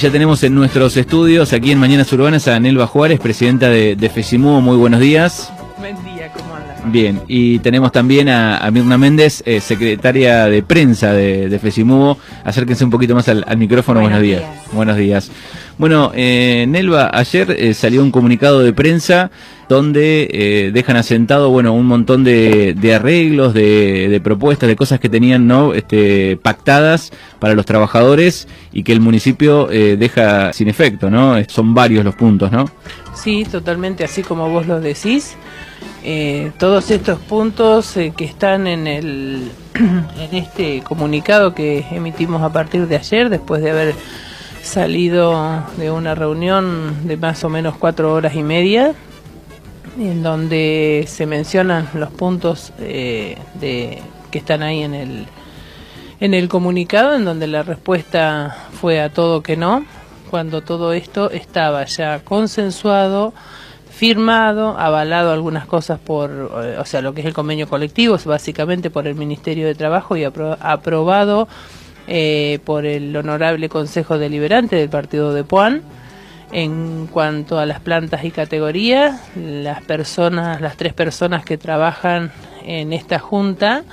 Ya tenemos en nuestros estudios, aquí en Mañanas Urbanas, a Nelva Juárez, presidenta de, de. Muy buenos días. Buen día, ¿cómo anda? Bien, y tenemos también a, a Mirna Méndez, eh, secretaria de prensa de, de FESIMUO. Acérquense un poquito más al, al micrófono. Buenos, Buenos días. días. Buenos días. Bueno, eh, Nelva, ayer eh, salió un comunicado de prensa donde eh, dejan asentado, bueno, un montón de, de arreglos, de, de propuestas, de cosas que tenían, ¿no? Este, pactadas para los trabajadores y que el municipio eh, deja sin efecto, ¿no? Son varios los puntos, ¿no? Sí, totalmente así como vos lo decís. Eh, todos estos puntos eh, que están en el en este comunicado que emitimos a partir de ayer, después de haber salido de una reunión de más o menos cuatro horas y media, en donde se mencionan los puntos eh, de que están ahí en el en el comunicado, en donde la respuesta fue a todo que no, cuando todo esto estaba ya consensuado, firmado, avalado algunas cosas por, eh, o sea, lo que es el convenio colectivo, es básicamente por el Ministerio de Trabajo y apro- aprobado eh, por el Honorable Consejo Deliberante del Partido de Puan. En cuanto a las plantas y categorías, las personas, las tres personas que trabajan en esta junta,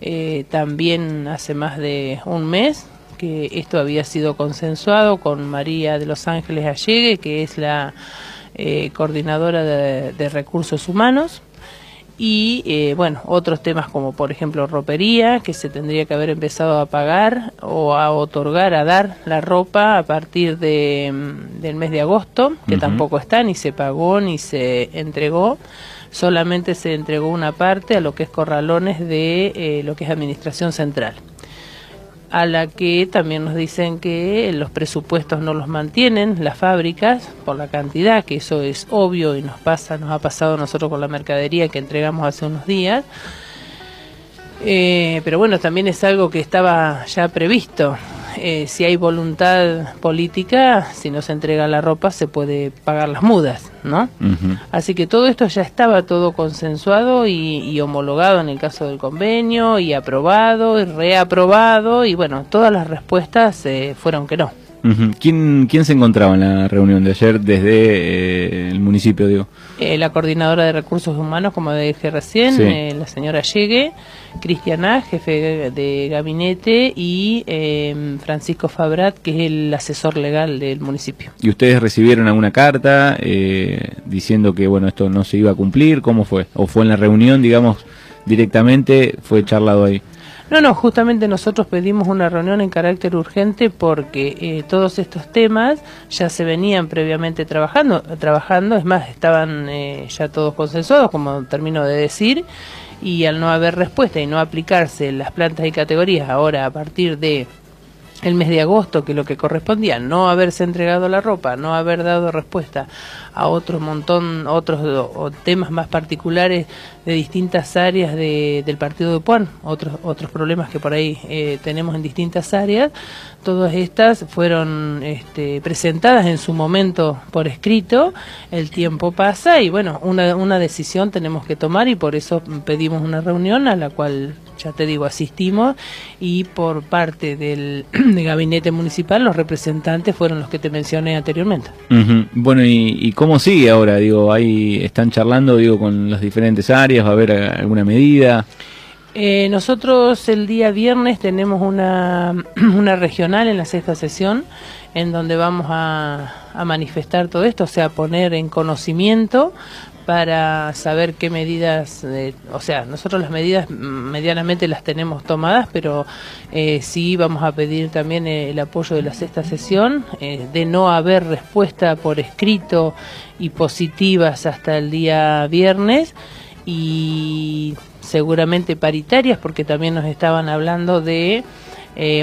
eh, también hace más de un mes que esto había sido consensuado con María de los Ángeles Allegue, que es la eh, coordinadora de, de recursos humanos. Y eh, bueno, otros temas como por ejemplo ropería, que se tendría que haber empezado a pagar o a otorgar, a dar la ropa a partir de, mm, del mes de agosto, que tampoco está, ni se pagó, ni se entregó. Solamente se entregó una parte a lo que es corralones de eh, lo que es administración central a la que también nos dicen que los presupuestos no los mantienen las fábricas por la cantidad, que eso es obvio y nos pasa, nos ha pasado a nosotros con la mercadería que entregamos hace unos días. Eh, pero bueno, también es algo que estaba ya previsto. Eh, si hay voluntad política, si no se entrega la ropa, se puede pagar las mudas, ¿no? Así que todo esto ya estaba todo consensuado y, y homologado en el caso del convenio y aprobado y reaprobado y bueno, todas las respuestas eh, fueron que no. ¿Quién, ¿Quién se encontraba en la reunión de ayer desde eh, el municipio, digo? Eh, la coordinadora de recursos humanos, como dije recién, Sí. eh, la señora Llegue, Cristiana, jefe de gabinete y eh, Francisco Fabrat, que es el asesor legal del municipio. ¿Y ustedes recibieron alguna carta eh, diciendo que bueno esto no se iba a cumplir? ¿Cómo fue? ¿O fue en la reunión, digamos, directamente? ¿Fue charlado ahí? No, no, justamente nosotros pedimos una reunión en carácter urgente porque eh, todos estos temas ya se venían previamente trabajando, trabajando, es más, estaban eh, ya todos consensuados, como termino de decir, y al no haber respuesta y no aplicarse las plantas y categorías ahora a partir de el mes de agosto, que lo que correspondía, no haberse entregado la ropa, no haber dado respuesta a otro montón, otros o- temas más particulares de distintas áreas de- del partido de Puan, otros, otros problemas que por ahí eh, tenemos en distintas áreas, todas estas fueron este, presentadas en su momento por escrito, el tiempo pasa y bueno, una, una decisión tenemos que tomar y por eso pedimos una reunión a la cual ya te digo, asistimos y por parte del de gabinete municipal los representantes fueron los que te mencioné anteriormente. Bueno, ¿y, y cómo sigue ahora? Digo, ahí están charlando, digo, con las diferentes áreas, ¿va a haber alguna medida? Eh, nosotros el día viernes tenemos una, una regional en la sexta sesión en donde vamos a, a manifestar todo esto, o sea, poner en conocimiento para saber qué medidas, eh, o sea, nosotros las medidas medianamente las tenemos tomadas, pero eh, sí vamos a pedir también eh, el apoyo de la sexta sesión, eh, de no haber respuesta por escrito y positivas hasta el día viernes y seguramente paritarias porque también nos estaban hablando de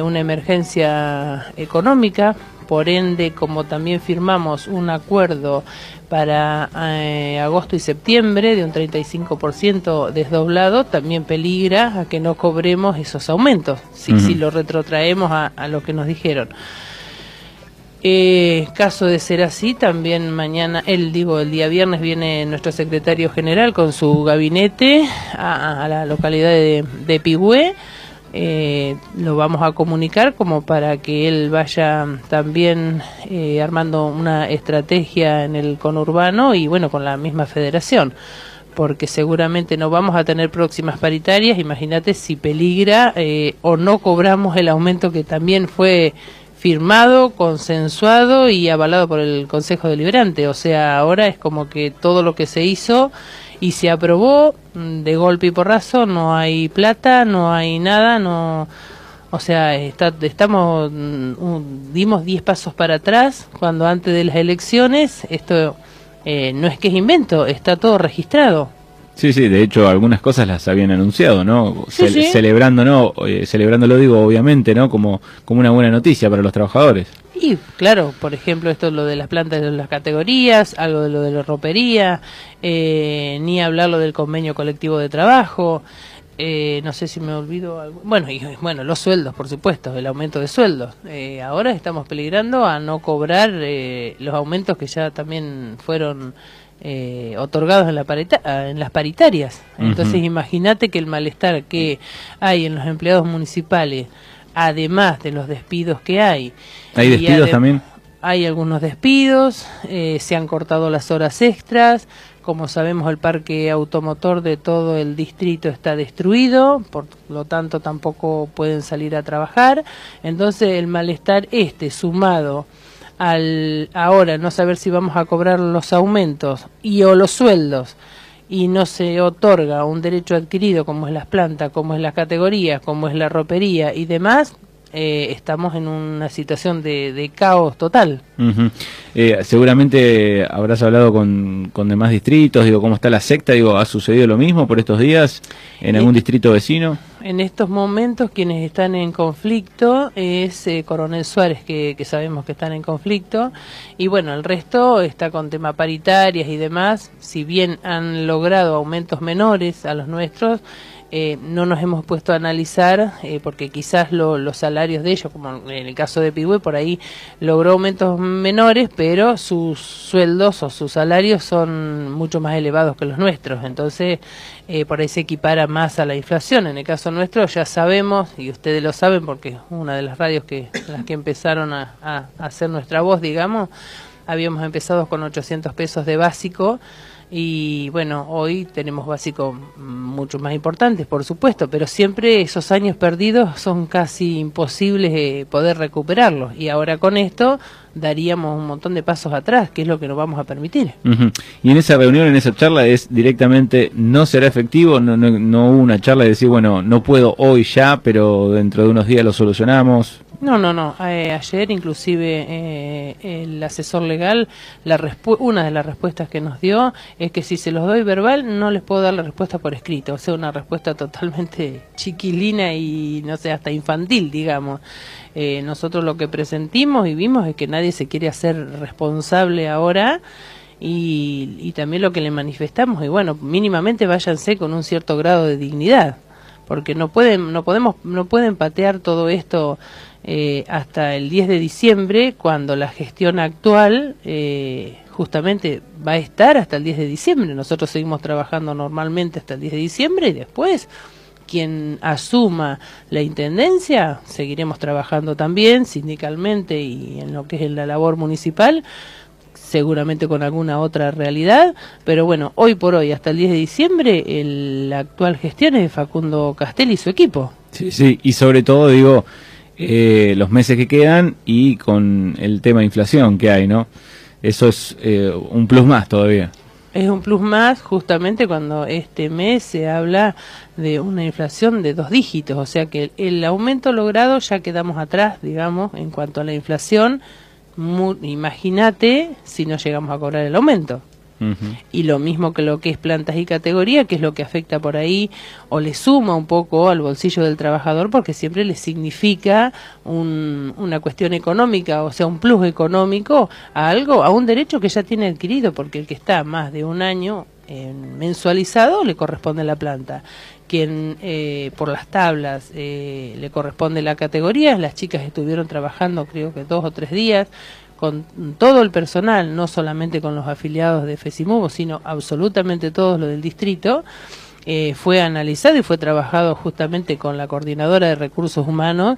una emergencia económica por ende como también firmamos un acuerdo para eh, agosto y septiembre de un 35% desdoblado también peligra a que no cobremos esos aumentos si, si lo retrotraemos a, a lo que nos dijeron. Eh, caso de ser así, también mañana, el digo, el día viernes viene nuestro secretario general con su gabinete a, a la localidad de, de Pigüé eh, lo vamos a comunicar como para que él vaya también eh, armando una estrategia en el conurbano y bueno, con la misma federación porque seguramente no vamos a tener próximas paritarias, imagínate si peligra eh, o no cobramos el aumento que también fue firmado, consensuado y avalado por el Consejo Deliberante. O sea, ahora es como que todo lo que se hizo y se aprobó mm, de golpe y porrazo, no hay plata, no hay nada, no o sea, está, estamos mm, dimos 10 pasos para atrás cuando antes de las elecciones esto eh, no es que es invento, está todo registrado. Sí, sí, de hecho algunas cosas las habían anunciado, ¿no? Celebrando, ¿no? Eh, celebrando lo digo obviamente, ¿no? Como, como una buena noticia para los trabajadores. Y claro, por ejemplo, esto es lo de las plantas de las categorías, algo de lo de la ropería, eh, ni hablar lo del convenio colectivo de trabajo, eh, no sé si me olvido algo. Bueno, y, bueno, los sueldos, por supuesto, el aumento de sueldos. Eh, ahora estamos peligrando a no cobrar los aumentos que ya también fueron otorgados en, la en las paritarias. Entonces, imagínate que el malestar que hay en los empleados municipales además de los despidos que hay. ¿Hay despidos también? Hay algunos despidos, eh, se han cortado las horas extras, como sabemos el parque automotor de todo el distrito está destruido, por lo tanto tampoco pueden salir a trabajar. Entonces el malestar este sumado al ahora no saber si vamos a cobrar los aumentos y o los sueldos y no se otorga un derecho adquirido como es las plantas, como es las categorías, como es la ropería y demás, eh, estamos en una situación de, caos total. Eh, seguramente habrás hablado con, con, demás distritos, digo, ¿cómo está la secta? Digo, ¿ha sucedido lo mismo por estos días en algún distrito vecino? En estos momentos quienes están en conflicto es eh, Coronel Suárez, que, que, sabemos que están en conflicto, y bueno, el resto está con tema paritarias y demás, si bien han logrado aumentos menores a los nuestros, eh, no nos hemos puesto a analizar, eh, porque quizás los salarios de ellos, como en el caso de Pigüe, por ahí logró aumentos menores, pero sus sueldos o sus salarios son mucho más elevados que los nuestros. Entonces, eh, por ahí se equipara más a la inflación. En el caso nuestro, ya sabemos, y ustedes lo saben, porque una de las radios que las que empezaron a, a hacer nuestra voz, digamos, habíamos empezado con 800 pesos de básico y bueno, hoy tenemos básicos mucho más importantes, por supuesto, pero siempre esos años perdidos son casi imposibles de poder recuperarlos. Y ahora con esto daríamos un montón de pasos atrás, que es lo que nos vamos a permitir. Y en esa reunión, en esa charla, es directamente, no será efectivo, no, no, no hubo una charla de decir, bueno, no puedo hoy ya, pero dentro de unos días lo solucionamos. No, no, no. Eh, ayer inclusive eh, el asesor legal, la una de las respuestas que nos dio es que si se los doy verbal no les puedo dar la respuesta por escrito, o sea, una respuesta totalmente chiquilina y no sé, hasta infantil, digamos. Eh, nosotros lo que presentimos y vimos es que nadie se quiere hacer responsable ahora. Y, y también lo que le manifestamos, y bueno, mínimamente váyanse con un cierto grado de dignidad, porque no pueden, no podemos, no pueden patear todo esto eh, hasta el 10 de diciembre, cuando la gestión actual eh, justamente va a estar hasta el 10 de diciembre. Nosotros seguimos trabajando normalmente hasta el 10 de diciembre y después quien asuma la intendencia, seguiremos trabajando también sindicalmente y en lo que es la labor municipal, seguramente con alguna otra realidad, pero bueno, hoy por hoy, hasta el 10 de diciembre, la actual gestión es de Facundo Castel y su equipo. Sí, sí, y sobre todo digo, eh, los meses que quedan y con el tema de inflación que hay, ¿no? Eso es eh, un plus más todavía. Es un plus más justamente cuando este mes se habla de una inflación de dos dígitos, o sea que el, aumento logrado ya quedamos atrás, digamos, en cuanto a la inflación. Imagínate si no llegamos a cobrar el aumento. Y lo mismo que lo que es plantas y categoría, que es lo que afecta por ahí o le suma un poco al bolsillo del trabajador porque siempre le significa una cuestión económica, o sea, un plus económico a algo, a un derecho que ya tiene adquirido, porque el que está más de un año mensualizado le corresponde la planta. Quien eh, por las tablas eh, le corresponde la categoría, las chicas estuvieron trabajando creo que dos o tres días, con todo el personal, no solamente con los afiliados de FESIMUBO, sino absolutamente todos los del distrito, eh, fue analizado y fue trabajado justamente con la coordinadora de recursos humanos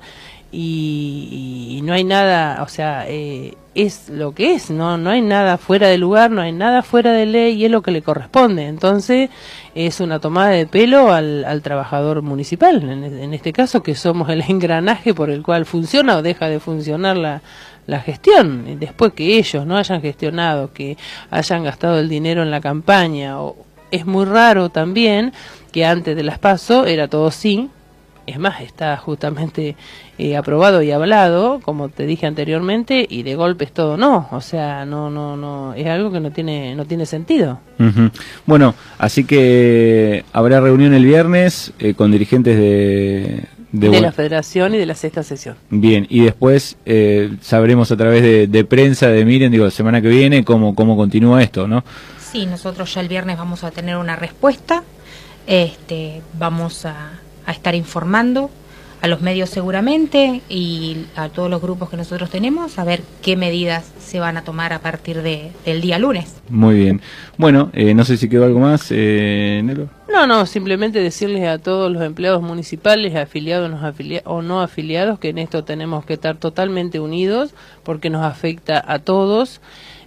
y, no hay nada, o sea, eh, es lo que es, no no hay nada fuera de lugar, no hay nada fuera de ley y es lo que le corresponde. Entonces es una tomada de pelo al, al trabajador municipal, en, en, este caso que somos el engranaje por el cual funciona o deja de funcionar la, la gestión. Después que ellos no hayan gestionado, que hayan gastado el dinero en la campaña, o, es muy raro también que antes de las PASO era todo sí es más, está justamente eh, aprobado y hablado, como te dije anteriormente, y de golpe es todo no. O sea, no, no, no, es algo que no tiene, no tiene sentido. Bueno, así que habrá reunión el viernes eh, con dirigentes de, de, la Federación y de la sexta sesión. Bien, y después eh, sabremos a través de, de, prensa, de Miren, digo, semana que viene, cómo, cómo continúa esto, ¿no? Sí, nosotros ya el viernes vamos a tener una respuesta. Este, vamos a a estar informando a los medios seguramente y a todos los grupos que nosotros tenemos a ver qué medidas se van a tomar a partir de, del día lunes. Muy bien. Bueno, eh, no sé si quedó algo más, eh, Nelo. No, no, simplemente decirles a todos los empleados municipales, afiliados o no afiliados, que en esto tenemos que estar totalmente unidos porque nos afecta a todos.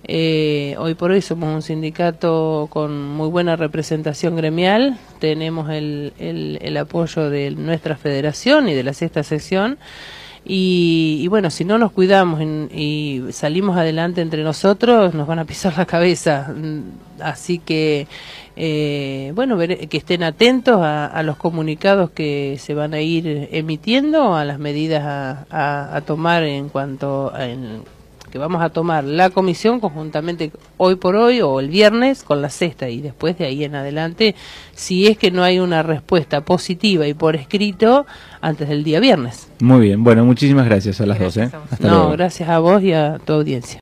Eh, hoy por hoy somos un sindicato con muy buena representación gremial, tenemos el, el, apoyo de nuestra federación y de la sexta sección. Y, bueno, si no nos cuidamos y salimos adelante entre nosotros, nos van a pisar la cabeza. Así que, eh, bueno, que estén atentos a, los comunicados que se van a ir emitiendo, a las medidas a, a tomar en cuanto a, que vamos a tomar la comisión conjuntamente hoy por hoy o el viernes con la sexta y después de ahí en adelante, si es que no hay una respuesta positiva y por escrito antes del día viernes. Muy bien, bueno, muchísimas gracias a las dos. ¿eh? no, gracias a vos y a tu audiencia.